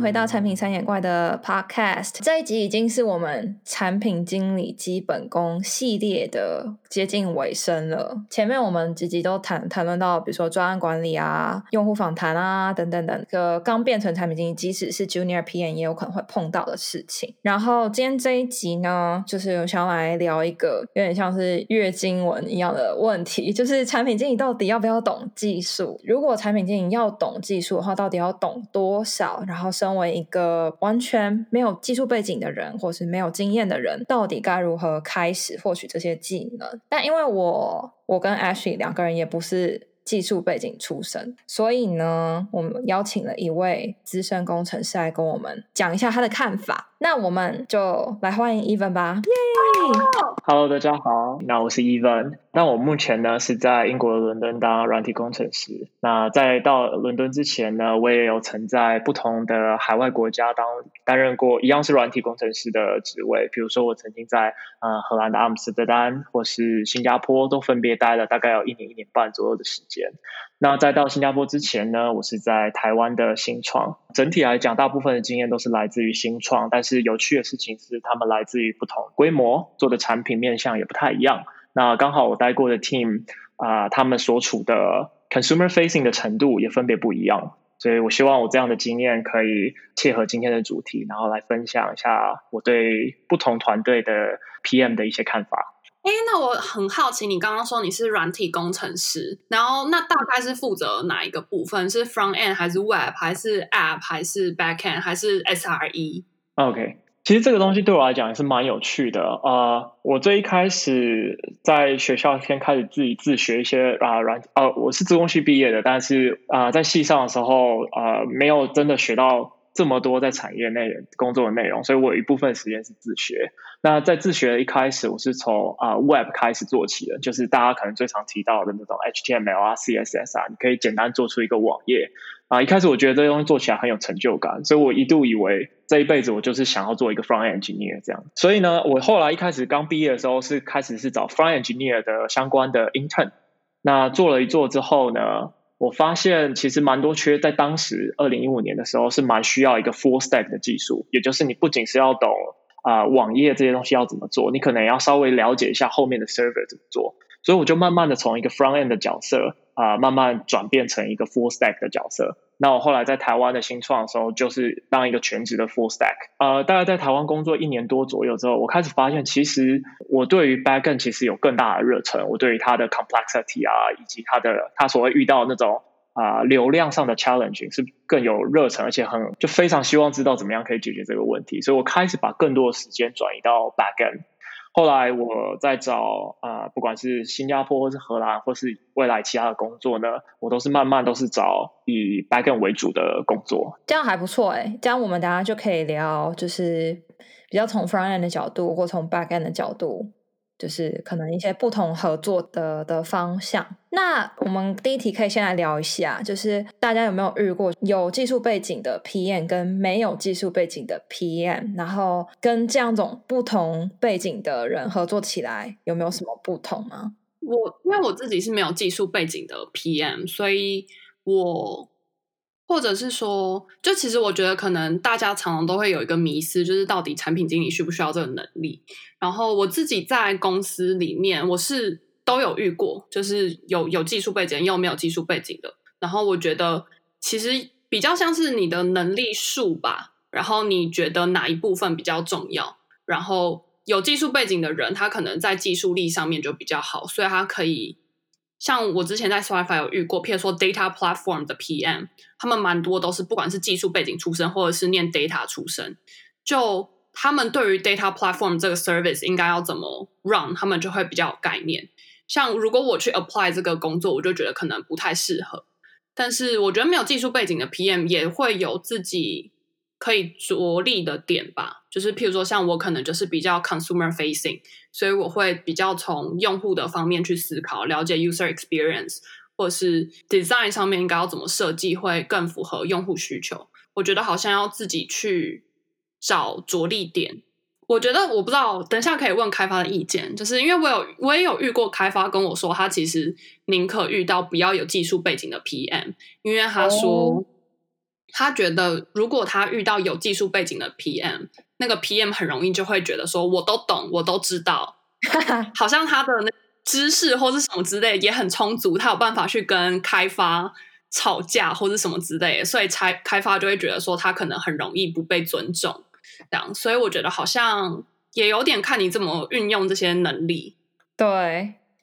回到产品三眼怪的 Podcast。这一集已经是我们产品经理基本功系列的接近尾声了。前面我们几集都谈谈论到，比如说专案管理啊、用户访谈啊等等等，个刚变成产品经理，即使是 Junior PM 也有可能会碰到的事情。然后今天这一集呢，就是我想要来聊一个有点像是月经文一样的问题，就是产品经理到底要不要懂技术？如果产品经理要懂技术的话，到底要懂多少？然后，身为一个完全没有技术背景的人，或是没有经验的人，到底该如何开始获取这些技能？但因为我，我跟 Ashley 两个人也不是技术背景出身，所以呢，我们邀请了一位资深工程师来跟我们讲一下他的看法。那我们就来欢迎 Evan 吧，耶！Hello，大家好，那我是 Evan。那我目前呢是在英国伦敦当软体工程师。那在到伦敦之前呢，我也有曾在不同的海外国家当担任过一样是软体工程师的职位。比如说，我曾经在呃荷兰的阿姆斯特丹或是新加坡都分别待了大概有一年一年半左右的时间。那在到新加坡之前呢，我是在台湾的新创。整体来讲，大部分的经验都是来自于新创，但是有趣的事情是，他们来自于不同规模，做的产品面向也不太一样。那刚好我待过的 team 啊、他们所处的 consumer facing 的程度也分别不一样。所以我希望我这样的经验可以切合今天的主题，然后来分享一下我对不同团队的 PM 的一些看法。哎，那我很好奇，你刚刚说你是软体工程师，然后那大概是负责哪一个部分？是 front end 还是 web 还是 app 还是 back end 还是 SRE？OK，其实这个东西对我来讲也是蛮有趣的。呃，我最一开始在学校先开始自己自学一些啊软呃，我是资工系毕业的，但是啊、呃、在系上的时候呃没有真的学到。这么多在产业内工作的内容，所以我有一部分时间是自学。那在自学的一开始，我是从啊、Web 开始做起的，就是大家可能最常提到的那种 HTML 啊、CSS 啊，你可以简单做出一个网页啊。一开始我觉得这东西做起来很有成就感，所以我一度以为这一辈子我就是想要做一个 Front End Engineer 这样。所以呢，我后来一开始刚毕业的时候是开始是找 Front Engineer 的相关的 Intern。那做了一做之后呢，我发现其实蛮多缺，在当时二零一五年的时候是蛮需要一个 full stack 的技术，也就是你不仅是要懂啊、网页这些东西要怎么做，你可能要稍微了解一下后面的 server 怎么做。所以我就慢慢的从一个 front end 的角色啊、慢慢转变成一个 full stack 的角色。那我后来在台湾的新创的时候，就是当一个全职的 full stack。呃，大概在台湾工作一年多左右之后，我开始发现，其实我对于 backend 其实有更大的热忱。我对于它的 complexity 啊，以及它的它所谓遇到那种啊、流量上的 challenge 是更有热忱，而且很就非常希望知道怎么样可以解决这个问题。所以我开始把更多的时间转移到 backend。后来我在找啊、呃，不管是新加坡或是荷兰，或是未来其他的工作呢，我都是慢慢都是找以 backend 为主的工作。这样还不错哎，这样我们大家就可以聊，就是比较从 front end 的角度，或从 backend 的角度。就是可能一些不同合作的的方向。那我们第一题可以先来聊一下，就是大家有没有遇过有技术背景的 PM 跟没有技术背景的 PM，然后跟这样种不同背景的人合作起来有没有什么不同吗？我因为我自己是没有技术背景的 PM，所以我。或者是说，就其实我觉得可能大家常常都会有一个迷思，就是到底产品经理需不需要这个能力？然后我自己在公司里面，我是都有遇过，就是有有技术背景又没有技术背景的。然后我觉得其实比较像是你的能力数吧。然后你觉得哪一部分比较重要？然后有技术背景的人，他可能在技术力上面就比较好，所以他可以。像我之前在 Spotify 有遇过，譬如说 Data Platform 的 PM，他们蛮多都是不管是技术背景出身，或者是念 Data 出身，就他们对于 Data Platform 这个 Service 应该要怎么 run，他们就会比较有概念。像如果我去 apply 这个工作，我就觉得可能不太适合。但是我觉得没有技术背景的 PM 也会有自己。可以着力的点吧，就是譬如说，像我可能就是比较 consumer facing，所以我会比较从用户的方面去思考，了解 user experience，或是 design 上面应该要怎么设计会更符合用户需求。我觉得好像要自己去找着力点。我觉得我不知道，等一下可以问开发的意见，就是因为我有我也有遇过开发跟我说，他其实宁可遇到不要有技术背景的 PM，因为他说。他觉得如果他遇到有技术背景的 PM，那个 PM 很容易就会觉得说，我都懂，我都知道，好像他的那知识或是什么之类也很充足，他有办法去跟开发吵架或是什么之类的，所以开开发就会觉得说他可能很容易不被尊重，这样，所以我觉得好像也有点看你怎么运用这些能力。对，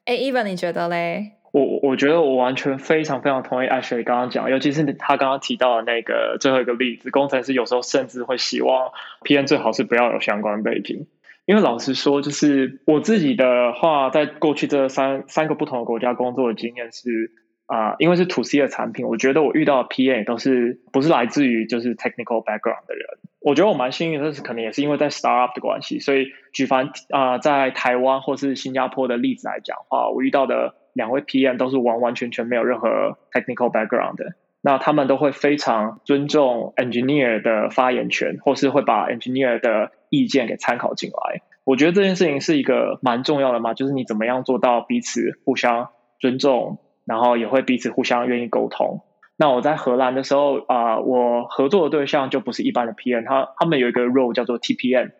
哎，Even 你觉得嘞？我我觉得我完全非常非常同意 Ashley 刚刚讲，尤其是他刚刚提到的那个最后一个例子，工程师有时候甚至会希望 PM 最好是不要有相关背景，因为老实说，就是我自己的话，在过去这三三个不同的国家工作的经验是啊、因为是 To C 的产品，我觉得我遇到的 PM 都是不是来自于就是 technical background 的人，我觉得我蛮幸运的，是可能也是因为在 startup 的关系，所以举凡啊、在台湾或是新加坡的例子来讲的话，我遇到的。两位 PM 都是完完全全没有任何 technical background 的，那他们都会非常尊重 engineer 的发言权，或是会把 engineer 的意见给参考进来。我觉得这件事情是一个蛮重要的嘛，就是你怎么样做到彼此互相尊重，然后也会彼此互相愿意沟通。那我在荷兰的时候啊、我合作的对象就不是一般的 PM，他他们有一个 role 叫做 TPM，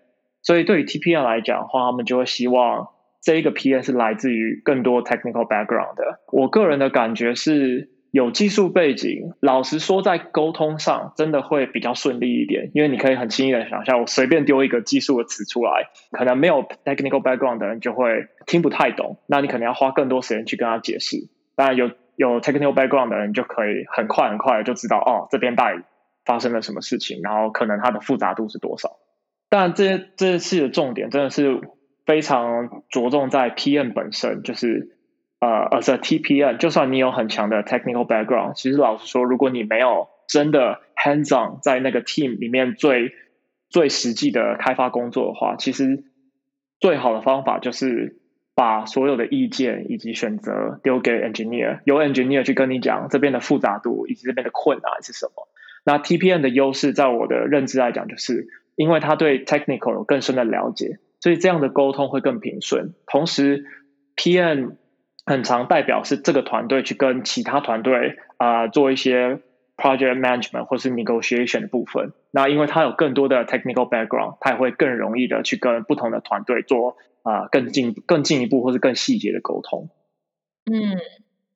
所以对于 TPM 来讲的话，他们就会希望。这一个 PM 是来自于更多 technical background 的。我个人的感觉是有技术背景，老实说，在沟通上真的会比较顺利一点，因为你可以很轻易的想象，我随便丢一个技术的词出来，可能没有 technical background 的人就会听不太懂，那你可能要花更多时间去跟他解释。当然有有 technical background 的人就可以很快很快就知道，哦，这边到底发生了什么事情，然后可能它的复杂度是多少。但这些这次的重点真的是。非常着重在 PM 本身，就是呃，as a TPM，就算你有很强的 technical background，其实老实说，如果你没有真的 hands on 在那个 team 里面最最实际的开发工作的话，其实最好的方法就是把所有的意见以及选择丢给 engineer，由 engineer 去跟你讲这边的复杂度以及这边的困难是什么。那 TPM 的优势，在我的认知来讲，就是因为他对 technical 有更深的了解。所以这样的沟通会更平顺，同时 PM 很常代表是这个团队去跟其他团队啊、做一些 project management 或是 negotiation 的部分。那因为他有更多的 technical background，他也会更容易的去跟不同的团队做啊、更进更进一步或是更细节的沟通。嗯。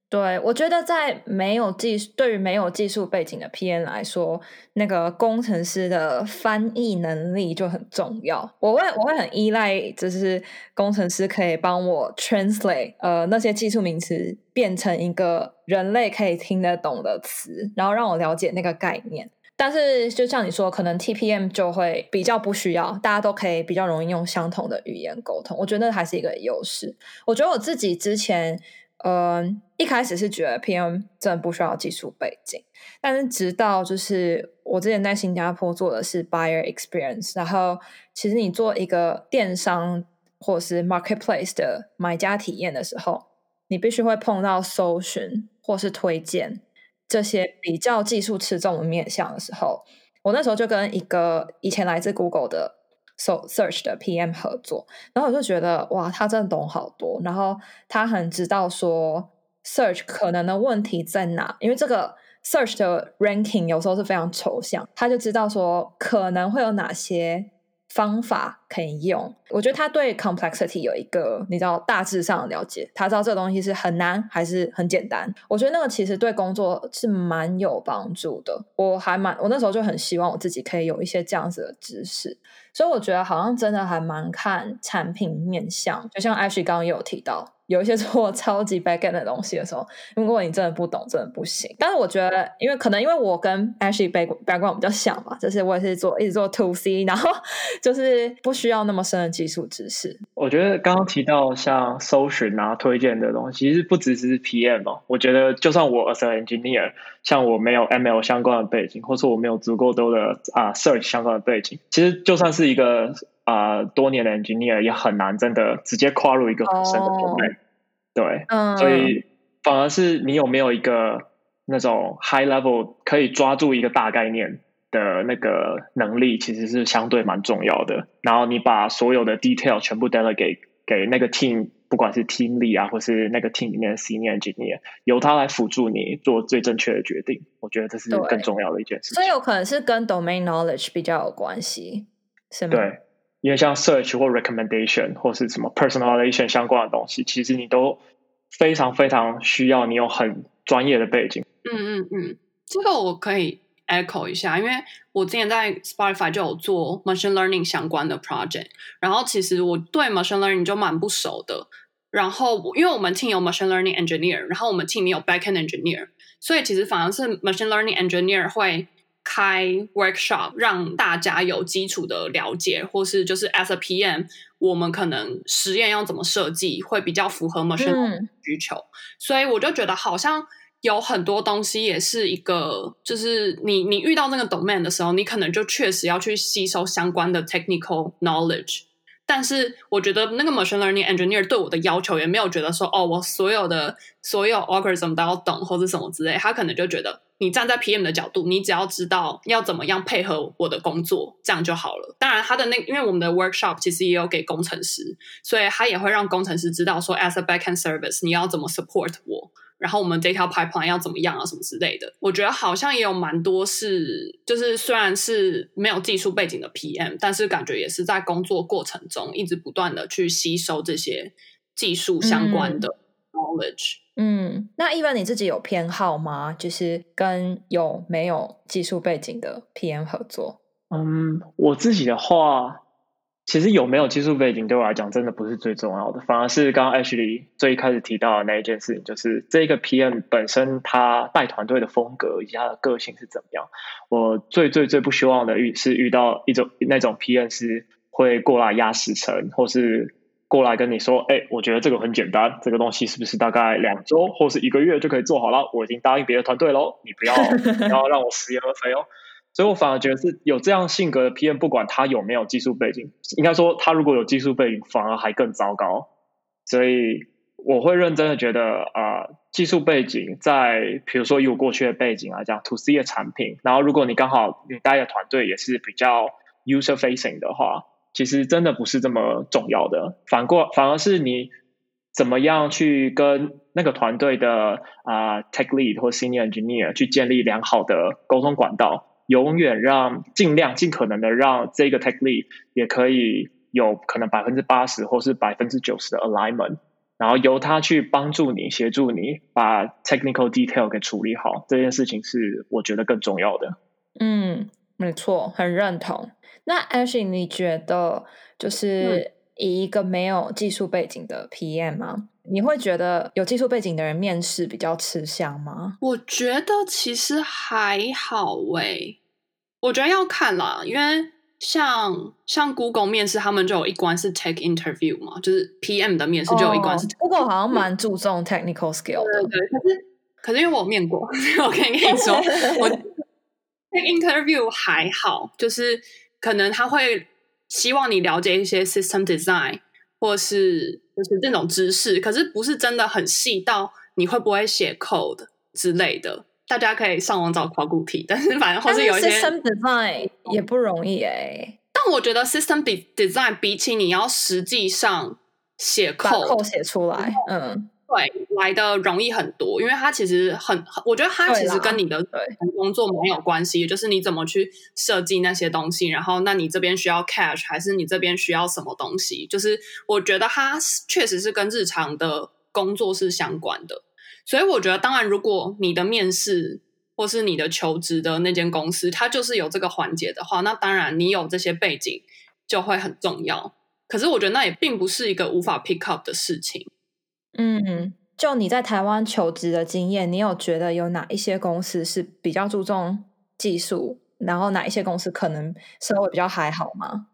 对，我觉得在没有技术，对于没有技术背景的 PM 来说，那个工程师的翻译能力就很重要。我会我会很依赖，就是工程师可以帮我 translate 呃那些技术名词变成一个人类可以听得懂的词，然后让我了解那个概念。但是就像你说，可能 TPM 就会比较不需要，大家都可以比较容易用相同的语言沟通。我觉得那还是一个优势。我觉得我自己之前。呃，一开始是觉得 PM 真的不需要技术背景，但是直到就是我之前在新加坡做的是 buyer experience，然后其实你做一个电商或是 marketplace 的买家体验的时候，你必须会碰到搜寻或是推荐这些比较技术吃重的面向的时候，我那时候就跟一个以前来自 Google 的。So search 的 PM 合作，然后我就觉得哇，他真的懂好多，然后他很知道说 search 可能的问题在哪，因为这个 search 的 ranking 有时候是非常抽象，他就知道说可能会有哪些。方法可以用，我觉得他对 complexity 有一个你知道大致上的了解，他知道这个东西是很难还是很简单。我觉得那个其实对工作是蛮有帮助的。我还蛮，我那时候就很希望我自己可以有一些这样子的知识，所以我觉得好像真的还蛮看产品面向，就像 Ashley 刚刚有提到。有一些 做超级 backend 的东西的时候，如果你真的不懂，真的不行。但是我觉得，因为可能因为我跟 Ashley background 比较像嘛，就是我也是做一直做 to C，然后就是不需要那么深的技术知识。我觉得刚刚提到像搜寻啊、推荐的东西，其实不只是 PM 哦。我觉得就算我 as an engineer，像我没有 ML 相关的背景，或是我没有足够多的啊 search 相关的背景，其实就算是一个。啊、呃，多年的 engineer 也很难真的直接跨入一个很深的 domain，、oh. 对，嗯，所以反而是你有没有一个那种 high level 可以抓住一个大概念的那个能力，其实是相对蛮重要的。然后你把所有的 detail 全部 delegate 给那个 team 不管是 team lead 啊，或是那个 team 里面的 senior engineer，由他来辅助你做最正确的决定。我觉得这是更重要的一件事情。所以有可能是跟 domain knowledge 比较有关系，是吗？对，因为像 search 或 recommendation 或是什么 personalization 相关的东西，其实你都非常非常需要你有很专业的背景。嗯嗯嗯，这个我可以 echo 一下，因为我之前在 Spotify 就有做 machine learning 相关的 project，然后其实我对 machine learning 就蛮不熟的。然后因为我们 team 有 machine learning engineer，然后我们 team 有 backend engineer，所以其实反而是 machine learning engineer 会开 workshop 让大家有基础的了解，或是就是 as a PM，我们可能实验要怎么设计会比较符合 machine learning 需求，嗯、所以我就觉得好像。有很多东西也是一个，就是你你遇到那个 domain 的时候，你可能就确实要去吸收相关的 technical knowledge。但是我觉得那个 machine learning engineer 对我的要求也没有觉得说，哦，我所有的所有 algorithm 都要懂或者什么之类。他可能就觉得你站在 PM 的角度，你只要知道要怎么样配合我的工作，这样就好了。当然，他的那因为我们的 workshop 其实也有给工程师，所以他也会让工程师知道说，as a backend service 你要怎么 support 我。然后我们这条 pipeline 要怎么样啊，什么之类的，我觉得好像也有蛮多是，就是虽然是没有技术背景的 PM，但是感觉也是在工作过程中一直不断的去吸收这些技术相关的 knowledge。嗯，嗯，那一般你自己有偏好吗？就是跟有没有技术背景的 PM 合作？嗯，我自己的话。其实有没有技术背景对我来讲真的不是最重要的，反而是刚刚 Ashley 最一开始提到的那一件事情，就是这个 PM 本身他带团队的风格以及他的个性是怎么样。我最最最不希望的遇是遇到一种那种 PM 是会过来压死成，或是过来跟你说，哎，我觉得这个很简单，这个东西是不是大概两周或是一个月就可以做好了？我已经答应别的团队喽，你不要 不要让我食言而肥哦。所以我反而觉得是有这样性格的 PM，不管他有没有技术背景，应该说他如果有技术背景，反而还更糟糕。所以我会认真的觉得，啊、技术背景在，比如说以我过去的背景来讲，To C 的产品，然后如果你刚好你带的团队也是比较 user facing 的话，其实真的不是这么重要的。反过反而是你怎么样去跟那个团队的啊、tech lead 或 senior engineer 去建立良好的沟通管道。永远让尽量尽可能的让这个 tech lead 也可以有可能百分之八十或是百分之九十的 alignment，然后由他去帮助你协助你把 technical detail 给处理好，这件事情是我觉得更重要的。嗯，没错，很认同。那 Ashley，你觉得就是以一个没有技术背景的 PM 吗？嗯你会觉得有技术背景的人面试比较吃香吗？我觉得其实还好诶，我觉得要看啦，因为像像 Google 面试，他们就有一关是 Tech Interview 嘛，就是 PM 的面试就有一关是 Google，好像蛮注重 technical skill 的。对，对，可是可是因为我面过，我可以跟你说，我 Tech Interview 还好，就是可能他会希望你了解一些 System Design。或是就是这种知识，可是不是真的很细到你会不会写 code 之类的。大家可以上网找考古题，但是反正或是有一些 system design 也不容易哎、欸。但我觉得 system design 比起你要实际上写 code 写出来，嗯。对，来的容易很多，因为它其实很，我觉得它其实跟你的工作没有关系，就是你怎么去设计那些东西，然后那你这边需要 cache 还是你这边需要什么东西？就是我觉得它确实是跟日常的工作是相关的，所以我觉得，当然，如果你的面试或是你的求职的那间公司，它就是有这个环节的话，那当然你有这些背景就会很重要。可是我觉得那也并不是一个无法 pick up 的事情。嗯，就你在台湾求职的经验，你有觉得有哪一些公司是比较注重技术，然后哪一些公司可能稍微比较还好吗？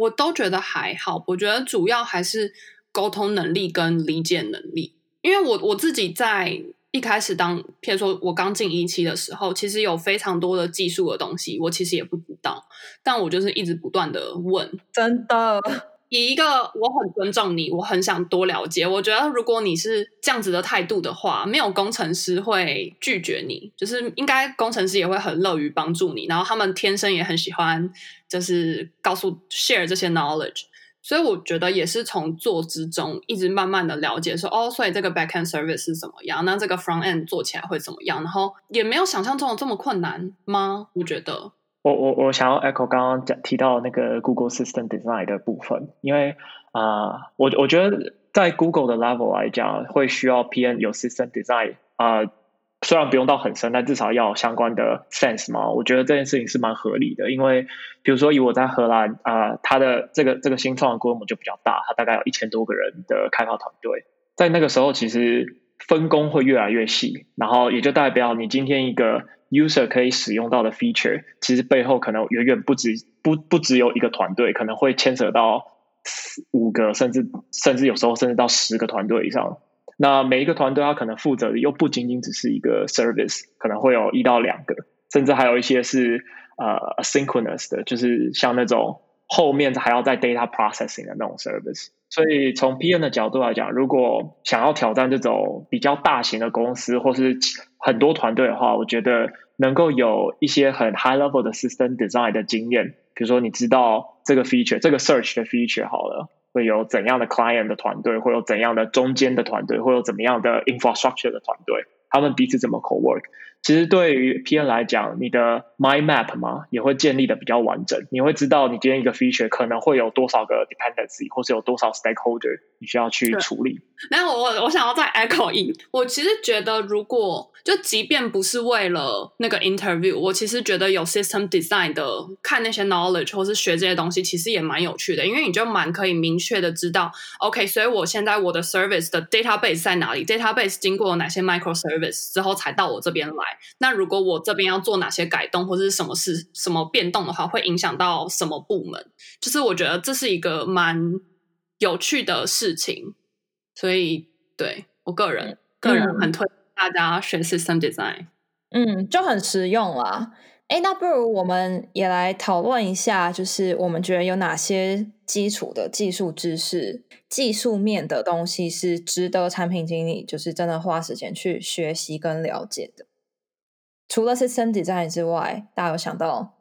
我都觉得还好，我觉得主要还是沟通能力跟理解能力。因为我我自己在一开始当，譬如说我刚进一期的时候，其实有非常多的技术的东西，我其实也不知道，但我就是一直不断的问，真的。以一个我很尊重你，我很想多了解。我觉得如果你是这样子的态度的话，没有工程师会拒绝你，就是应该工程师也会很乐于帮助你。然后他们天生也很喜欢，就是告诉 share 这些 knowledge。所以我觉得也是从做之中一直慢慢的了解说，哦，所以这个 backend service 是怎么样，那这个 front end 做起来会怎么样，然后也没有想象中的这么困难吗？我觉得，我我我想要 echo 刚刚讲提到那个 Google System Design 的部分，因为啊、我我觉得在 Google 的 level 来讲，会需要 PM 有 System Design 啊、呃。虽然不用到很深，但至少要有相关的 sense 嘛。我觉得这件事情是蛮合理的，因为比如说以我在荷兰啊、呃，它的这个这个新创的规模就比较大，它大概有一千多个人的开发团队。在那个时候，其实分工会越来越细，然后也就代表你今天一个 user 可以使用到的 feature，其实背后可能远远不止不不只有一个团队，可能会牵扯到五个，甚至甚至有时候甚至到十个团队以上。那每一个团队，它可能负责的又不仅仅只是一个 service，可能会有一到两个，甚至还有一些是呃 asynchronous 的，就是像那种后面还要在 data processing 的那种 service。所以从 PM 的角度来讲，如果想要挑战这种比较大型的公司或是很多团队的话，我觉得能够有一些很 high level 的 system design 的经验，比如说你知道这个 feature，这个 search 的 feature 好了。会有怎样的 client 的团队，会有怎样的中间的团队，会有怎么样的 infrastructure 的团队，他们彼此怎么 co-work？其实对于 P N 来讲，你的 mind map 嘛，也会建立的比较完整。你会知道你今天一个 feature 可能会有多少个 dependency，或是有多少 stakeholder 你需要去处理。那我我想要再 echo in，我其实觉得如果就即便不是为了那个 interview，我其实觉得有 system design 的看那些 knowledge 或是学这些东西，其实也蛮有趣的，因为你就蛮可以明确的知道，OK，所以我现在我的 service 的 database 在哪里，database 经过哪些 microservice 之后才到我这边来。那如果我这边要做哪些改动或者是什么事、什么变动的话，会影响到什么部门？就是我觉得这是一个蛮有趣的事情，所以对我个人、嗯、个人很推。大家学 system design，嗯，就很实用啦。哎，那不如我们也来讨论一下，就是我们觉得有哪些基础的技术知识、技术面的东西是值得产品经理就是真的花时间去学习跟了解的。除了 system design 之外，大家有想到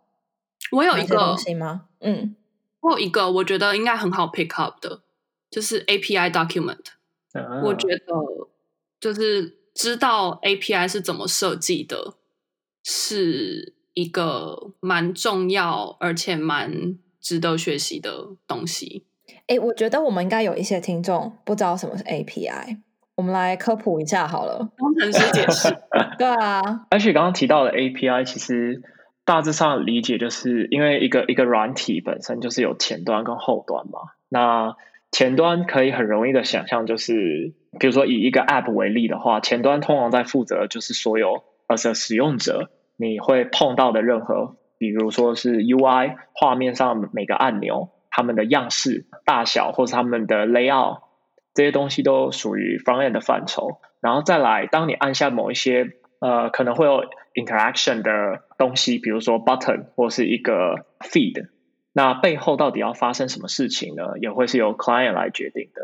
我有一个东西吗？嗯，我有一个我觉得应该很好 pick up 的，就是 API document。Uh. 我觉得就是。知道 API 是怎么设计的，是一个蛮重要而且蛮值得学习的东西。哎，我觉得我们应该有一些听众不知道什么是 API，我们来科普一下好了。工程师解释。对啊，而且刚刚提到的 API，其实大致上理解就是因为一个一个软体本身就是有前端跟后端嘛，那。前端可以很容易的想象，就是比如说以一个 App 为例的话，前端通常在负责就是所有 a 使用者你会碰到的任何，比如说是 UI 画面上每个按钮，它们的样式、大小或是它们的 layout 这些东西都属于 front end 的范畴。然后再来，当你按下某一些呃可能会有 interaction 的东西，比如说 button 或是一个 feed。那背后到底要发生什么事情呢？也会是由 client 来决定的。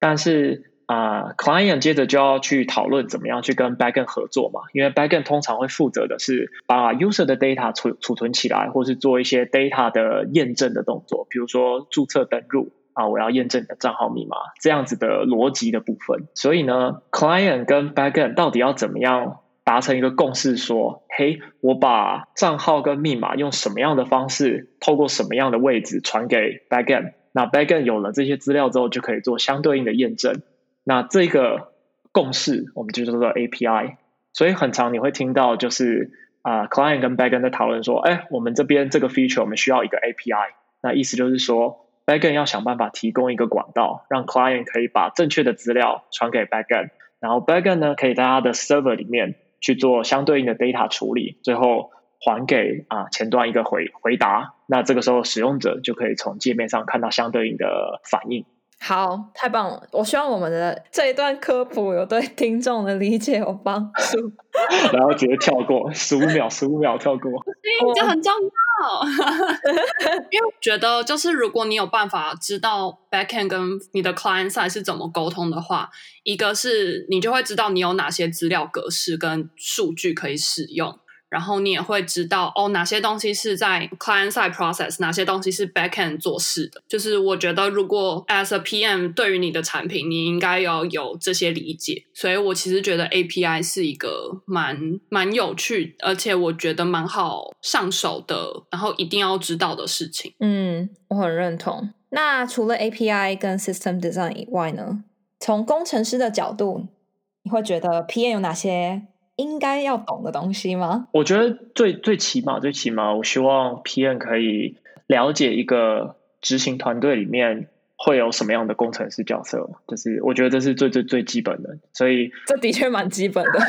但是啊，，client 接着就要去讨论怎么样去跟 backend 合作嘛，因为 backend 通常会负责的是把 user 的 data 储储存起来，或是做一些 data 的验证的动作，比如说注册登录啊，我要验证你的账号密码这样子的逻辑的部分。所以呢，client 跟 backend 到底要怎么样？达成一个共识，说：“嘿，我把账号跟密码用什么样的方式，透过什么样的位置传给 backend。那 backend 有了这些资料之后，就可以做相对应的验证。那这个共识，我们就叫做 API。所以很常你会听到，就是啊、，client 跟 backend 在讨论说：，哎，我们这边这个 feature 我们需要一个 API。那意思就是说，backend 要想办法提供一个管道，让 client 可以把正确的资料传给 backend，然后 backend 呢，可以在它的 server 里面。”去做相对应的 data 处理，最后还给啊前端一个回回答。那这个时候使用者就可以从界面上看到相对应的反应。好，太棒了！我希望我们的这一段科普有对听众的理解有帮助。然后直接跳过十五秒，十五秒跳过。这很重要，因为我觉得就是如果你有办法知道 backend 跟你的 client side 是怎么沟通的话，一个是你就会知道你有哪些资料格式跟数据可以使用。然后你也会知道哦，哪些东西是在 client side process，哪些东西是 back end 做事的。就是我觉得，如果 as a PM 对于你的产品，你应该要有这些理解。所以我其实觉得 API 是一个蛮蛮有趣，而且我觉得蛮好上手的，然后一定要知道的事情。嗯，我很认同。那除了 API 跟 System Design 以外呢？从工程师的角度，你会觉得 PM 有哪些应该要懂的东西吗？我觉得最最起码最起码，我希望 PM 可以了解一个执行团队里面会有什么样的工程师角色，就是我觉得这是最最最基本的。所以这的确蛮基本的。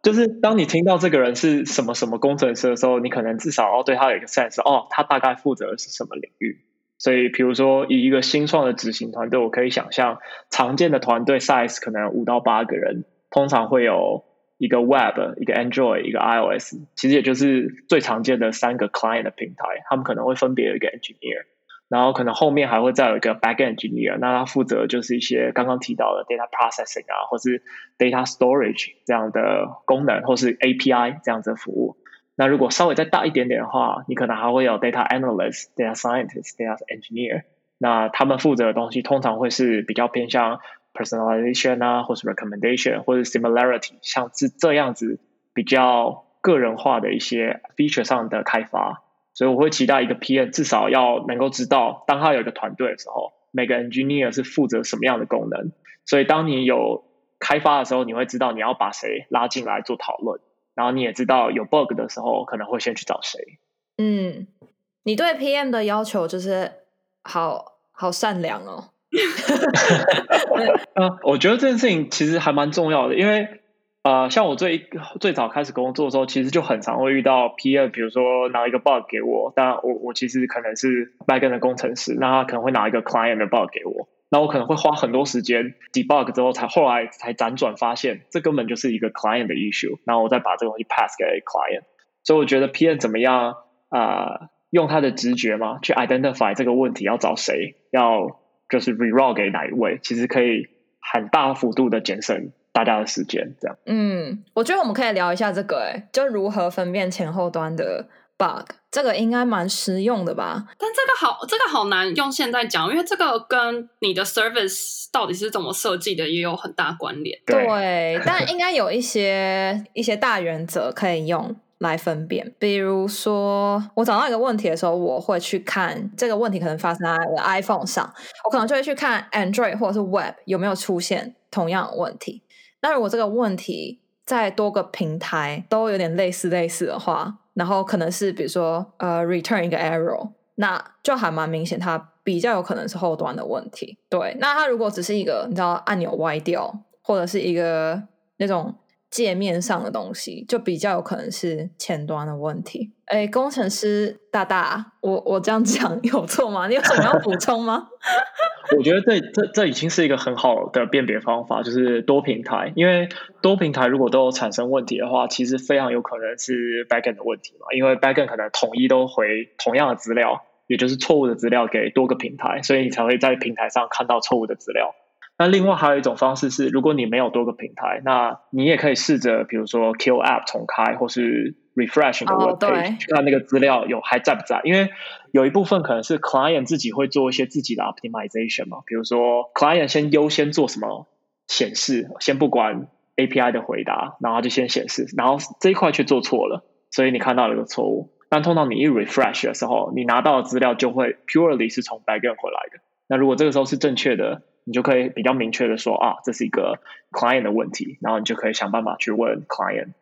就是当你听到这个人是什么什么工程师的时候，你可能至少要对他有一个 sense，哦，他大概负责的是什么领域。所以，比如说以一个新创的执行团队，我可以想象常见的团队 size 可能五到八个人，通常会有一个 Web、一个 Android、一个 iOS，其实也就是最常见的三个 client 的平台，他们可能会分别有一个 engineer，然后可能后面还会再有一个 backend engineer，那他负责就是一些刚刚提到的 data processing 啊，或是 data storage 这样的功能，或是 API 这样子的服务。那如果稍微再大一点点的话，你可能还会有 data analyst、data scientist、data engineer。那他们负责的东西通常会是比较偏向 personalization 啊，或是 recommendation，或者 similarity，像是这样子比较个人化的一些 feature 上的开发。所以我会期待一个 PM 至少要能够知道，当他有一个团队的时候，每个 engineer 是负责什么样的功能。所以当你有开发的时候，你会知道你要把谁拉进来做讨论。然后你也知道有 bug 的时候，可能会先去找谁。嗯，你对 PM 的要求就是好好善良哦。嗯，我觉得这件事情其实还蛮重要的，因为呃，像我最最早开始工作的时候，其实就很常会遇到 PM，比如说拿一个 bug 给我，但我我其实可能是 backend 的工程师，那他可能会拿一个 client 的 bug 给我。那我可能会花很多时间 debug 之后，才后来才辗转发现，这根本就是一个 client 的 issue。然后我再把这个东西 pass 给 client。所以我觉得 PM 怎么样啊、用他的直觉嘛，去 identify 这个问题要找谁，要就是 reroute 给哪一位，其实可以很大幅度的节省大家的时间。这样。嗯，我觉得我们可以聊一下这个、欸，哎，就如何分辨前后端的。bug 这个应该蛮实用的吧？但这个好，这个好难用现在讲，因为这个跟你的 service 到底是怎么设计的也有很大关联。对，对但应该有一些一些大原则可以用来分辨。比如说，我找到一个问题的时候，我会去看这个问题可能发生在我的 iPhone 上，我可能就会去看 Android 或者是 Web 有没有出现同样的问题。那如果这个问题在多个平台都有点类似类似的话，然后可能是比如说呃，return 一个 error，那就还蛮明显，它比较有可能是后端的问题。对，那它如果只是一个你知道按钮歪掉，或者是一个那种界面上的东西，就比较有可能是前端的问题。哎，工程师大大，我我这样讲有错吗？你有什么要补充吗？我觉得这这这已经是一个很好的辨别方法，就是多平台。因为多平台如果都产生问题的话，其实非常有可能是 backend 的问题嘛。因为 backend 可能统一都回同样的资料，也就是错误的资料给多个平台，所以你才会在平台上看到错误的资料。那另外还有一种方式是，如果你没有多个平台，那你也可以试着，比如说 kill app 重开，或是 refresh 那个 web page，去看那个资料有还在不在。因为有一部分可能是 client 自己会做一些自己的 optimization 嘛，比如说 client 先优先做什么显示，先不管 API 的回答，然后就先显示，然后这一块却做错了，所以你看到了一个错误。但通常你一 refresh 的时候，你拿到的资料就会 purely 是从 backend 回来的。那如果这个时候是正确的，你就可以比较明确的说啊，这是一个 client 的问题，然后你就可以想办法去问 client。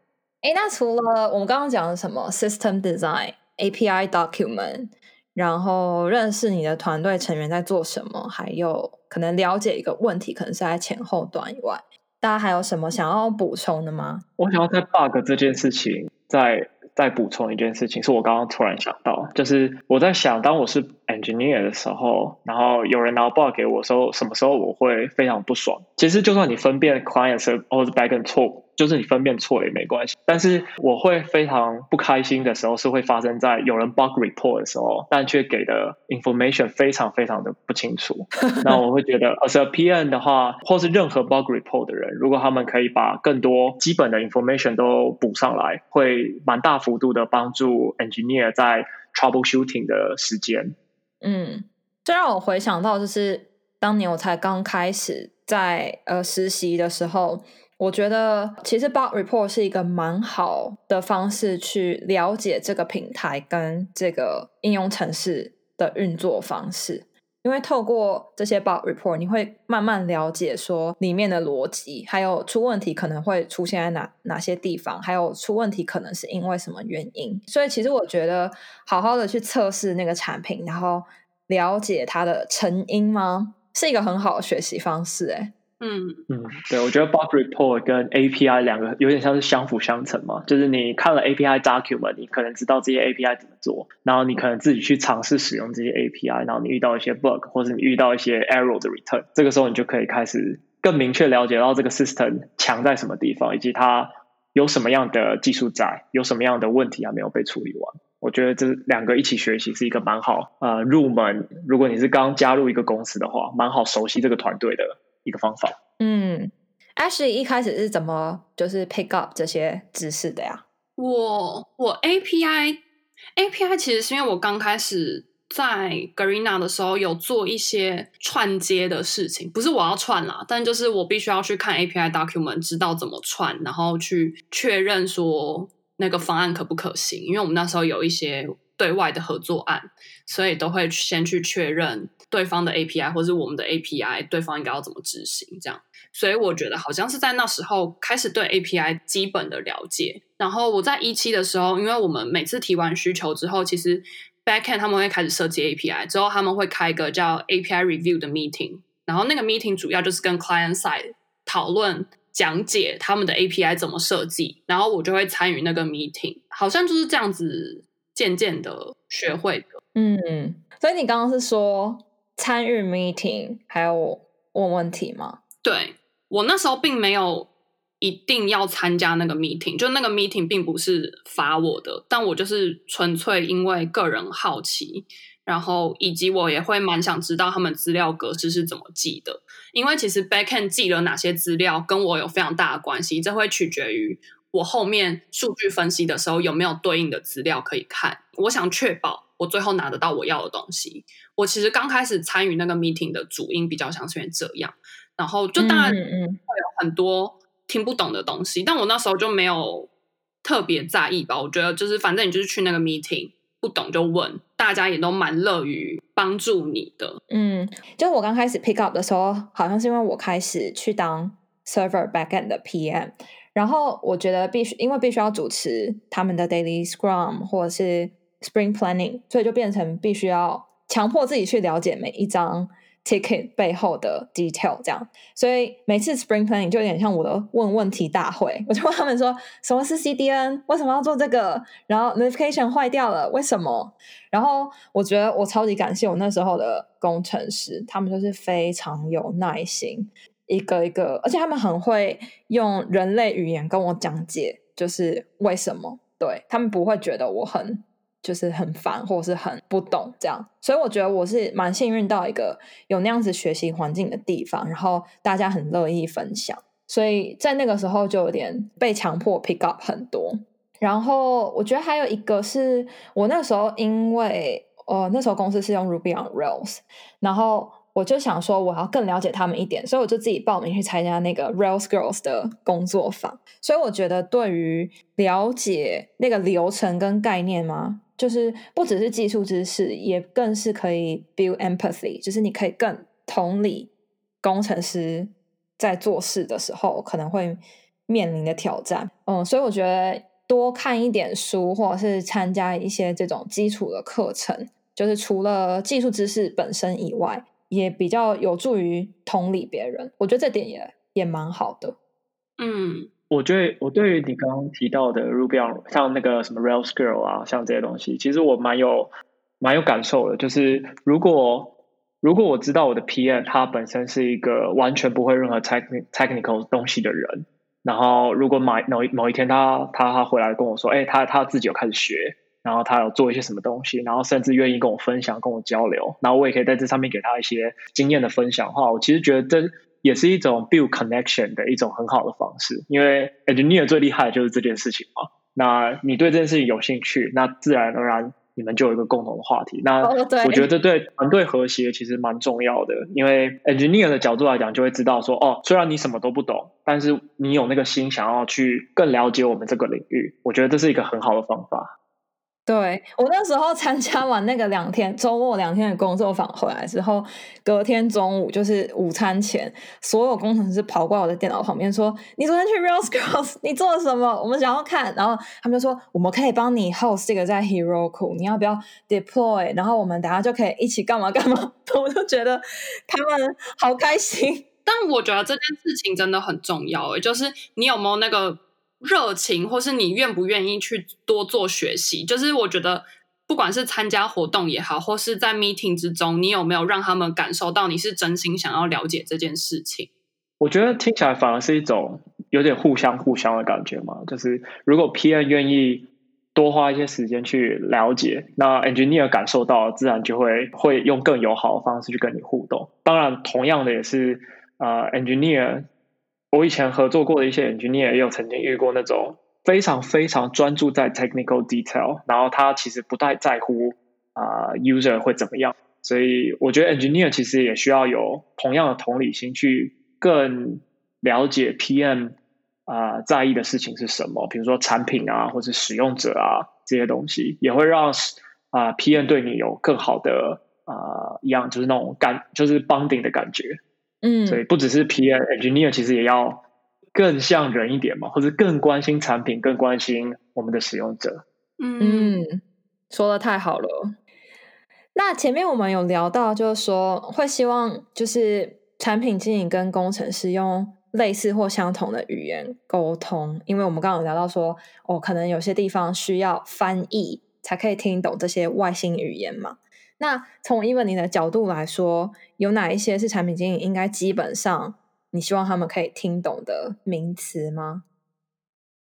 哎，那除了我们刚刚讲的什么 system design、API document，然后认识你的团队成员在做什么，还有可能了解一个问题可能是在前后端以外，大家还有什么想要补充的吗？我想要在 bug 这件事情再再补充一件事情，是我刚刚突然想到，就是我在想，当我是 engineer 的时候，然后有人拿 bug 给我的时候，什么时候我会非常不爽？其实就算你分辨 client 或者 backend 错误。就是你分辨错了也没关系，但是我会非常不开心的时候是会发生在有人 bug report 的时候，但却给的 information 非常非常的不清楚。那我会觉得，as a PM 的话，或是任何 bug report 的人，如果他们可以把更多基本的 information 都补上来，会蛮大幅度的帮助 engineer 在 troubleshooting 的时间。嗯，这让我回想到，就是当年我才刚开始在呃实习的时候。我觉得其实 bug report 是一个蛮好的方式去了解这个平台跟这个应用程式的运作方式，因为透过这些 bug report，你会慢慢了解说里面的逻辑，还有出问题可能会出现在哪哪些地方，还有出问题可能是因为什么原因。所以其实我觉得好好的去测试那个产品，然后了解它的成因吗，是一个很好的学习方式。诶嗯嗯，对，我觉得 bug report 跟 API 两个有点像是相辅相成嘛，就是你看了 API document，你可能知道这些 API 怎么做，然后你可能自己去尝试使用这些 API，然后你遇到一些 bug，或者你遇到一些 error 的 return，这个时候你就可以开始更明确了解到这个 system 强在什么地方，以及它有什么样的技术在，有什么样的问题还没有被处理完。我觉得这两个一起学习是一个蛮好呃入门，如果你是刚加入一个公司的话，蛮好熟悉这个团队的。一个方法。嗯，Ashley 一开始是怎么就是 pick up 这些知识的呀？我我 API API 其实是因为我刚开始在 Garena 的时候有做一些串接的事情，不是我要串啦，但就是我必须要去看 API document，知道怎么串，然后去确认说那个方案可不可行。因为我们那时候有一些对外的合作案，所以都会先去确认。对方的 API 或是我们的 API，对方应该要怎么执行？这样，所以我觉得好像是在那时候开始对 API 基本的了解。然后我在一期的时候，因为我们每次提完需求之后，其实 Backend 他们会开始设计 API，之后他们会开一个叫 API Review 的 meeting，然后那个 meeting 主要就是跟 Client Side 讨论讲解他们的 API 怎么设计，然后我就会参与那个 meeting，好像就是这样子渐渐的学会的。嗯，所以你刚刚是说。参与 meeting 还有问问题吗？对，我那时候并没有一定要参加那个 meeting，就那个 meeting 并不是发我的，但我就是纯粹因为个人好奇，然后以及我也会蛮想知道他们资料格式是怎么记的，因为其实 backend 记了哪些资料跟我有非常大的关系，这会取决于我后面数据分析的时候有没有对应的资料可以看。我想确保我最后拿得到我要的东西。我其实刚开始参与那个 meeting 的主因比较像是这样，然后就当然会有很多听不懂的东西，嗯嗯，但我那时候就没有特别在意吧。我觉得就是反正你就是去那个 meeting，不懂就问，大家也都蛮乐于帮助你的。嗯，就我刚开始 pick up 的时候，好像是因为我开始去当 server backend 的 PM，然后我觉得必须因为必须要主持他们的 daily scrum 或者是 sprint planning，所以就变成必须要。强迫自己去了解每一张 ticket 背后的 detail，这样，所以每次 Spring Planning 就有点像我的问问题大会。我就问他们说：什么是 CDN？为什么要做这个？然后 Notification 坏掉了，为什么？然后我觉得我超级感谢我那时候的工程师，他们就是非常有耐心，一个一个，而且他们很会用人类语言跟我讲解，就是为什么。对，他们不会觉得我很。就是很烦，或者是很不懂这样，所以我觉得我是蛮幸运到一个有那样子学习环境的地方，然后大家很乐意分享，所以在那个时候就有点被强迫 pick up 很多。然后我觉得还有一个是我那时候因为呃那时候公司是用 Ruby on Rails，然后我就想说我要更了解他们一点，所以我就自己报名去参加那个 Rails Girls 的工作坊。所以我觉得对于了解那个流程跟概念嘛。就是不只是技术知识，也更是可以 build empathy，就是你可以更同理工程师在做事的时候可能会面临的挑战。嗯，所以我觉得多看一点书，或者是参加一些这种基础的课程，就是除了技术知识本身以外，也比较有助于同理别人。我觉得这点也也蛮好的。嗯。我觉得我对于你刚刚提到的 Ruby on 像那个什么 Rails Girl 啊，像这些东西，其实我蛮有蛮有感受的，就是如果如果我知道我的 PM 他本身是一个完全不会任何 technical technical 东西的人，然后如果某某一某一天他他他回来跟我说，哎，他他自己有开始学，然后他有做一些什么东西，然后甚至愿意跟我分享、跟我交流，然后我也可以在这上面给他一些经验的分享的话，我其实觉得这也是一种 build connection 的一种很好的方式，因为 engineer 最厉害的就是这件事情嘛。那你对这件事情有兴趣，那自然而然。你们就有一个共同的话题，那我觉得这对团队和谐其实蛮重要的，因为 engineer 的角度来讲，就会知道说，哦，虽然你什么都不懂，但是你有那个心想要去更了解我们这个领域，我觉得这是一个很好的方法。对，我那时候参加完那个两天周末两天的工作坊回来之后，隔天中午就是午餐前，所有工程师跑过来我的电脑旁边说：“你昨天去 Real Cross，你做了什么？我们想要看。”然后他们就说：“我们可以帮你 host 这个在 Heroku，你要不要 deploy？然后我们等下就可以一起干嘛干嘛。”我就觉得他们好开心。但我觉得这件事情真的很重要，就是你有没有那个。热情，或是你愿不愿意去多做学习，就是我觉得，不管是参加活动也好，或是在 meeting 之中，你有没有让他们感受到你是真心想要了解这件事情？我觉得听起来反而是一种有点互相互相的感觉嘛。就是如果 PM 愿意多花一些时间去了解，那 engineer 感受到，自然就会会用更友好的方式去跟你互动。当然，同样的也是呃 engineer。我以前合作过的一些 engineer 也有曾经遇过那种非常非常专注在 technical detail，然后他其实不太在乎啊、user 会怎么样，所以我觉得 engineer 其实也需要有同样的同理心，去更了解 PM 啊、在意的事情是什么，比如说产品啊，或者使用者啊这些东西，也会让啊、PM 对你有更好的啊、一样，就是那种感，就是 bonding 的感觉。嗯，所以不只是 PM engineer，其实也要更像人一点嘛，或者更关心产品，更关心我们的使用者。嗯，说的太好了。那前面我们有聊到，就是说会希望就是产品经理跟工程师用类似或相同的语言沟通，因为我们刚刚有聊到说，哦，可能有些地方需要翻译才可以听懂这些外星语言嘛。那从 even 你的角度来说，有哪一些是产品经理应该基本上你希望他们可以听懂的名词吗？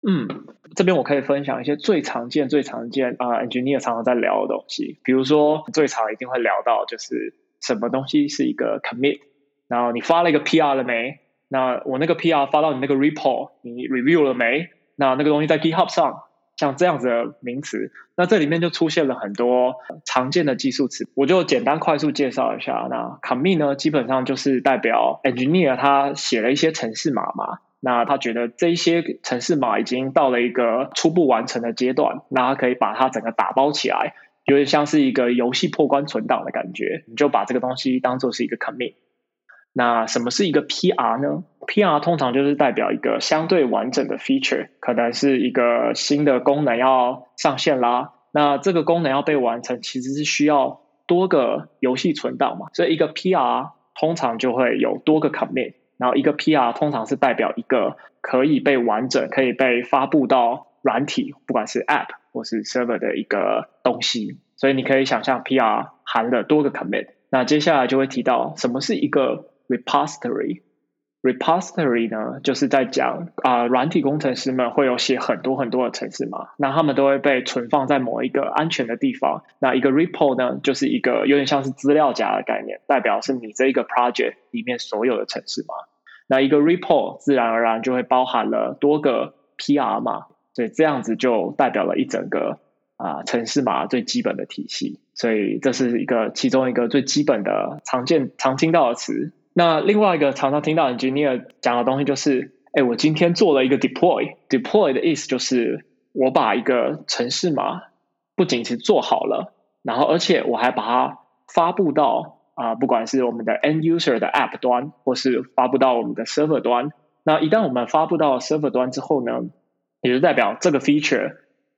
嗯，这边我可以分享一些最常见、最常见啊、，engineer 常常在聊的东西。比如说，最常一定会聊到就是什么东西是一个 commit，然后你发了一个 PR 了没？那我那个 PR 发到你那个 report，你 review 了没？那那个东西在 GitHub 上。像这样子的名词，那这里面就出现了很多常见的技术词，我就简单快速介绍一下。那 commit 呢，基本上就是代表 engineer 他写了一些程式码嘛，那他觉得这一些程式码已经到了一个初步完成的阶段，那他可以把它整个打包起来，有点像是一个游戏破关存档的感觉，你就把这个东西当做是一个 commit。那什么是一个 PR 呢？PR 通常就是代表一个相对完整的 feature，可能是一个新的功能要上线啦。那这个功能要被完成，其实是需要多个游戏存档嘛。所以一个 PR 通常就会有多个 commit，然后一个 PR 通常是代表一个可以被完整、可以被发布到软体，不管是 app 或是 server 的一个东西。所以你可以想象 PR 含了多个 commit。那接下来就会提到什么是一个 repository，repository 呢，就是在讲啊，软体工程师们会有写很多很多的程式码，那他们都会被存放在某一个安全的地方。那一个 repo 呢，就是一个有点像是资料夹的概念，代表是你这一个 project 里面所有的程式码。那一个 repo 自然而然就会包含了多个 PR 嘛，所以这样子就代表了一整个啊程式码最基本的体系。所以这是一个其中一个最基本的常见常听到的词。那另外一个常常听到 engineer 讲的东西就是，哎，我今天做了一个 deploy，deploy 的意思就是我把一个程式码不仅是做好了，然后而且我还把它发布到啊、不管是我们的 end user 的 app 端，或是发布到我们的 server 端。那一旦我们发布到 server 端之后呢，也就代表这个 feature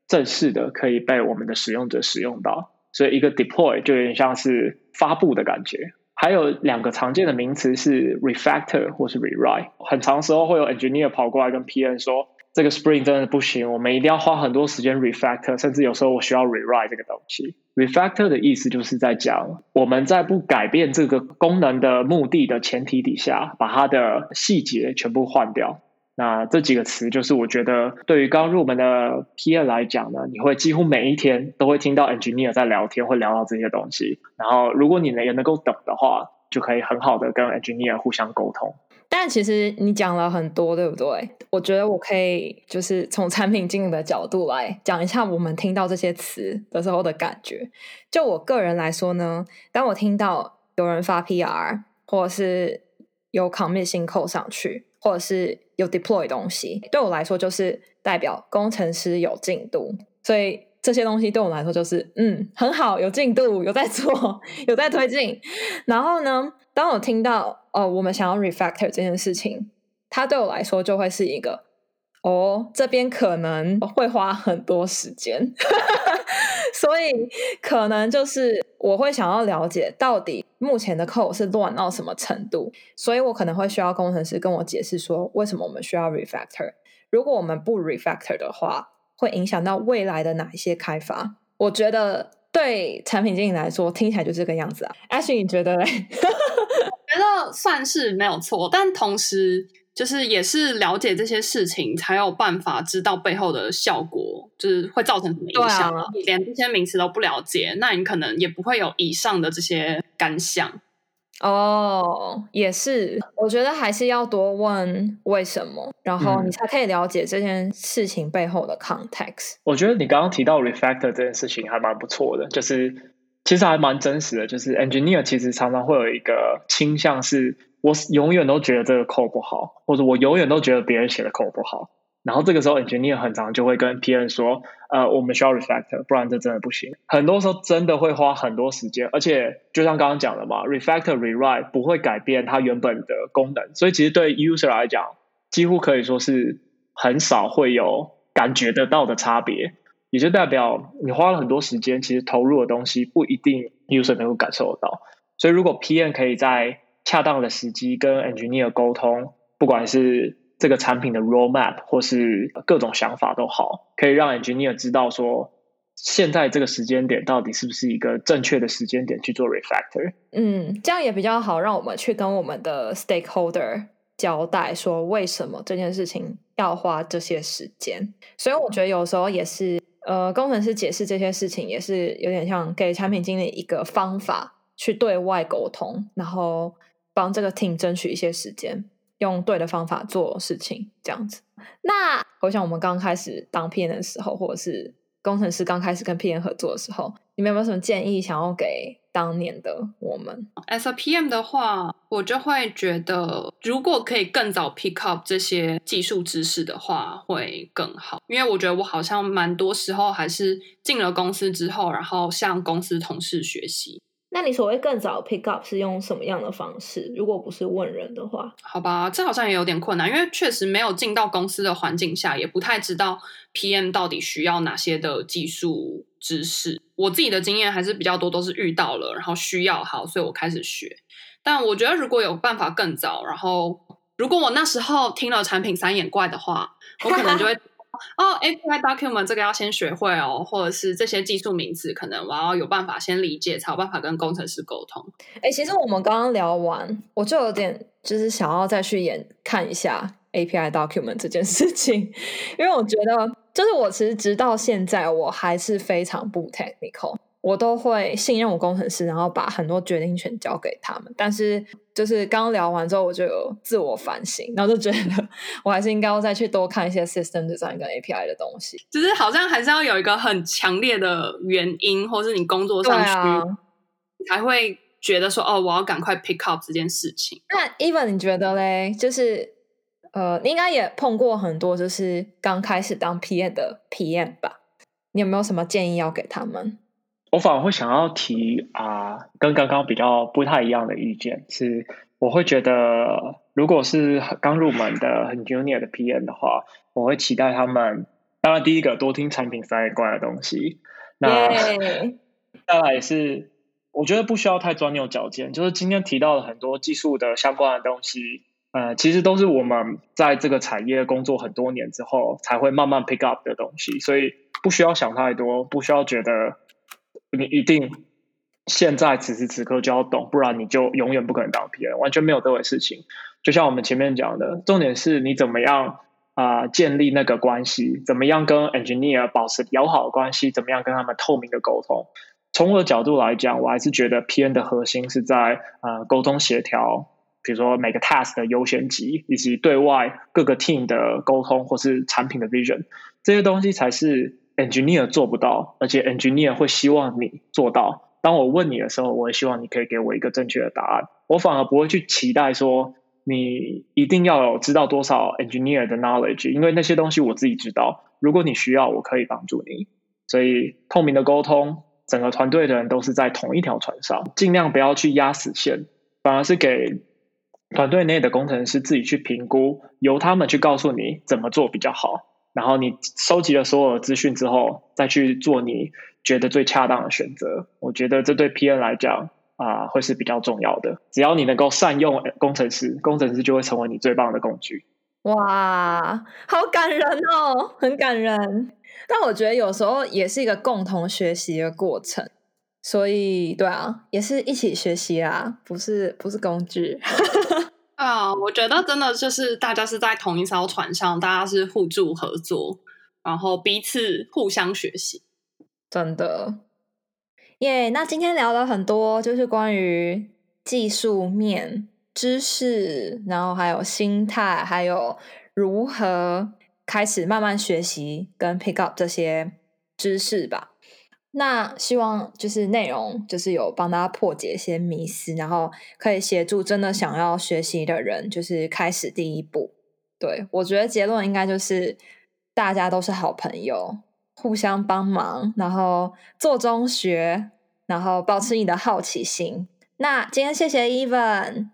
正式的可以被我们的使用者使用到。所以一个 deploy 就有点像是发布的感觉。还有两个常见的名词是 refactor 或是 rewrite，很长时候会有 engineer 跑过来跟 PM 说：“这个 Spring 真的不行，我们一定要花很多时间 refactor，甚至有时候我需要 rewrite 这个东西。refactor 的意思就是在讲我们在不改变这个功能的目的的前提底下，把它的细节全部换掉。那这几个词就是我觉得对于刚入门的 PM 来讲呢，你会几乎每一天都会听到 engineer 在聊天，会聊到这些东西。然后如果你能也能够懂的话，就可以很好的跟 engineer 互相沟通。但其实你讲了很多，对不对？我觉得我可以就是从产品经理的角度来讲一下我们听到这些词的时候的感觉。就我个人来说呢，当我听到有人发 PR，或者是有 commit 新 code 上去，或者是有 deploy 东西，对我来说就是代表工程师有进度。所以这些东西对我来说就是嗯，很好，有进度，有在做，有在推进。然后呢，当我听到哦，我们想要 refactor 这件事情，它对我来说就会是一个哦，这边可能会花很多时间，所以可能就是我会想要了解到底目前的 code 是乱到什么程度，所以我可能会需要工程师跟我解释说，为什么我们需要 refactor。如果我们不 refactor 的话，会影响到未来的哪一些开发？我觉得对产品经理来说，听起来就这个样子啊。Ashley，你觉得嘞？觉得算是没有错，但同时就是也是了解这些事情，才有办法知道背后的效果，就是会造成什么影响。啊、连这些名词都不了解，那你可能也不会有以上的这些感想。哦，也是，我觉得还是要多问为什么，然后你才可以了解这件事情背后的 context。我觉得你刚刚提到 refactor 这件事情还蛮不错的，就是。其实还蛮真实的，就是 engineer 其实常常会有一个倾向，是我永远都觉得这个 code 不好，或者我永远都觉得别人写的 code 不好。然后这个时候 engineer 很常就会跟 PM 说，呃，我们需要 refactor，不然这真的不行。很多时候真的会花很多时间，而且就像刚刚讲的嘛，refactor rewrite 不会改变它原本的功能，所以其实对 user 来讲，几乎可以说是很少会有感觉得到的差别。也就代表你花了很多时间，其实投入的东西不一定 user 能够感受得到。所以如果 PM 可以在恰当的时机跟 engineer 沟通，不管是这个产品的 roadmap 或是各种想法都好，可以让 engineer 知道说，现在这个时间点到底是不是一个正确的时间点去做 refactor。嗯，这样也比较好，让我们去跟我们的 stakeholder 交代说，为什么这件事情要花这些时间。所以我觉得有时候也是。呃，工程师解释这些事情也是有点像给产品经理一个方法去对外沟通，然后帮这个 team 争取一些时间，用对的方法做事情，这样子。那我想我们刚开始当 PM 的时候，或者是工程师刚开始跟 PM 合作的时候，你们有没有什么建议想要给当年的我们？As a PM 的话，我就会觉得，如果可以更早 pick up 这些技术知识的话，会更好。因为我觉得我好像蛮多时候还是进了公司之后，然后向公司同事学习。那你所谓更早 pick up 是用什么样的方式？如果不是问人的话，好吧，这好像也有点困难，因为确实没有进到公司的环境下，也不太知道 PM 到底需要哪些的技术知识。我自己的经验还是比较多，都是遇到了，然后需要好，所以我开始学。但我觉得如果有办法更早，然后如果我那时候听了产品三眼怪的话，我可能就会。哦，API document 这个要先学会哦，或者是这些技术名词，可能我要有办法先理解，才有办法跟工程师沟通。哎，其实我们刚刚聊完，我就有点就是想要再去演看一下 API document 这件事情，因为我觉得，就是我其实直到现在，我还是非常不 technical。我都会信任我工程师，然后把很多决定权交给他们。但是，就是刚聊完之后，我就有自我反省，然后就觉得我还是应该要再去多看一些 system design 跟 API 的东西。就是好像还是要有一个很强烈的原因，或是你工作上去，啊、才会觉得说哦，我要赶快 pick up 这件事情。那 Even 你觉得嘞？就是呃，你应该也碰过很多，就是刚开始当 PM 的 PM 吧？你有没有什么建议要给他们？我反而会想要提啊，跟刚刚比较不太一样的意见。是，我会觉得，如果是刚入门的很 junior 的 PM 的话，我会期待他们，当然第一个多听产品三眼怪的东西，那 再来是，我觉得不需要太钻牛角尖，就是今天提到了很多技术的相关的东西，呃，其实都是我们在这个产业工作很多年之后才会慢慢 pick up 的东西，所以不需要想太多，不需要觉得你一定现在此时此刻就要懂，不然你就永远不可能当 P N，完全没有这回事情。就像我们前面讲的，重点是你怎么样啊、建立那个关系，怎么样跟 engineer 保持友好的关系，怎么样跟他们透明的沟通。从我的角度来讲，我还是觉得 P N 的核心是在呃沟通协调。比如说每个 task 的优先级，以及对外各个 team 的沟通，或是产品的 vision，这些东西才是 engineer 做不到，而且 engineer 会希望你做到。当我问你的时候，我也希望你可以给我一个正确的答案。我反而不会去期待说你一定要有知道多少 engineer 的 knowledge，因为那些东西我自己知道。如果你需要，我可以帮助你。所以透明的沟通，整个团队的人都是在同一条船上，尽量不要去压死线，反而是给。团队内的工程师自己去评估，由他们去告诉你怎么做比较好。然后你收集了所有的资讯之后，再去做你觉得最恰当的选择。我觉得这对 P N 来讲啊、会是比较重要的。只要你能够善用工程师，工程师就会成为你最棒的工具。哇，好感人哦，很感人。但我觉得有时候也是一个共同学习的过程。所以，对啊，也是一起学习啊，不是不是工具。啊我觉得真的就是大家是在同一艘船上，大家是互助合作，然后彼此互相学习，真的。耶、那今天聊了很多，就是关于技术面知识，然后还有心态，还有如何开始慢慢学习跟 pick up 这些知识吧。那希望就是内容就是有帮大家破解一些迷思，然后可以协助真的想要学习的人，就是开始第一步。对，我觉得结论应该就是大家都是好朋友，互相帮忙，然后做中学，然后保持你的好奇心。那今天谢谢 Evan，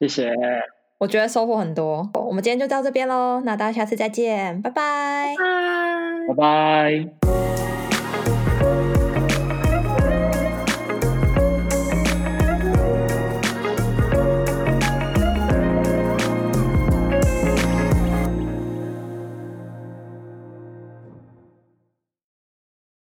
谢谢，我觉得收获很多。我们今天就到这边喽，那大家下次再见，拜拜，拜拜。拜拜。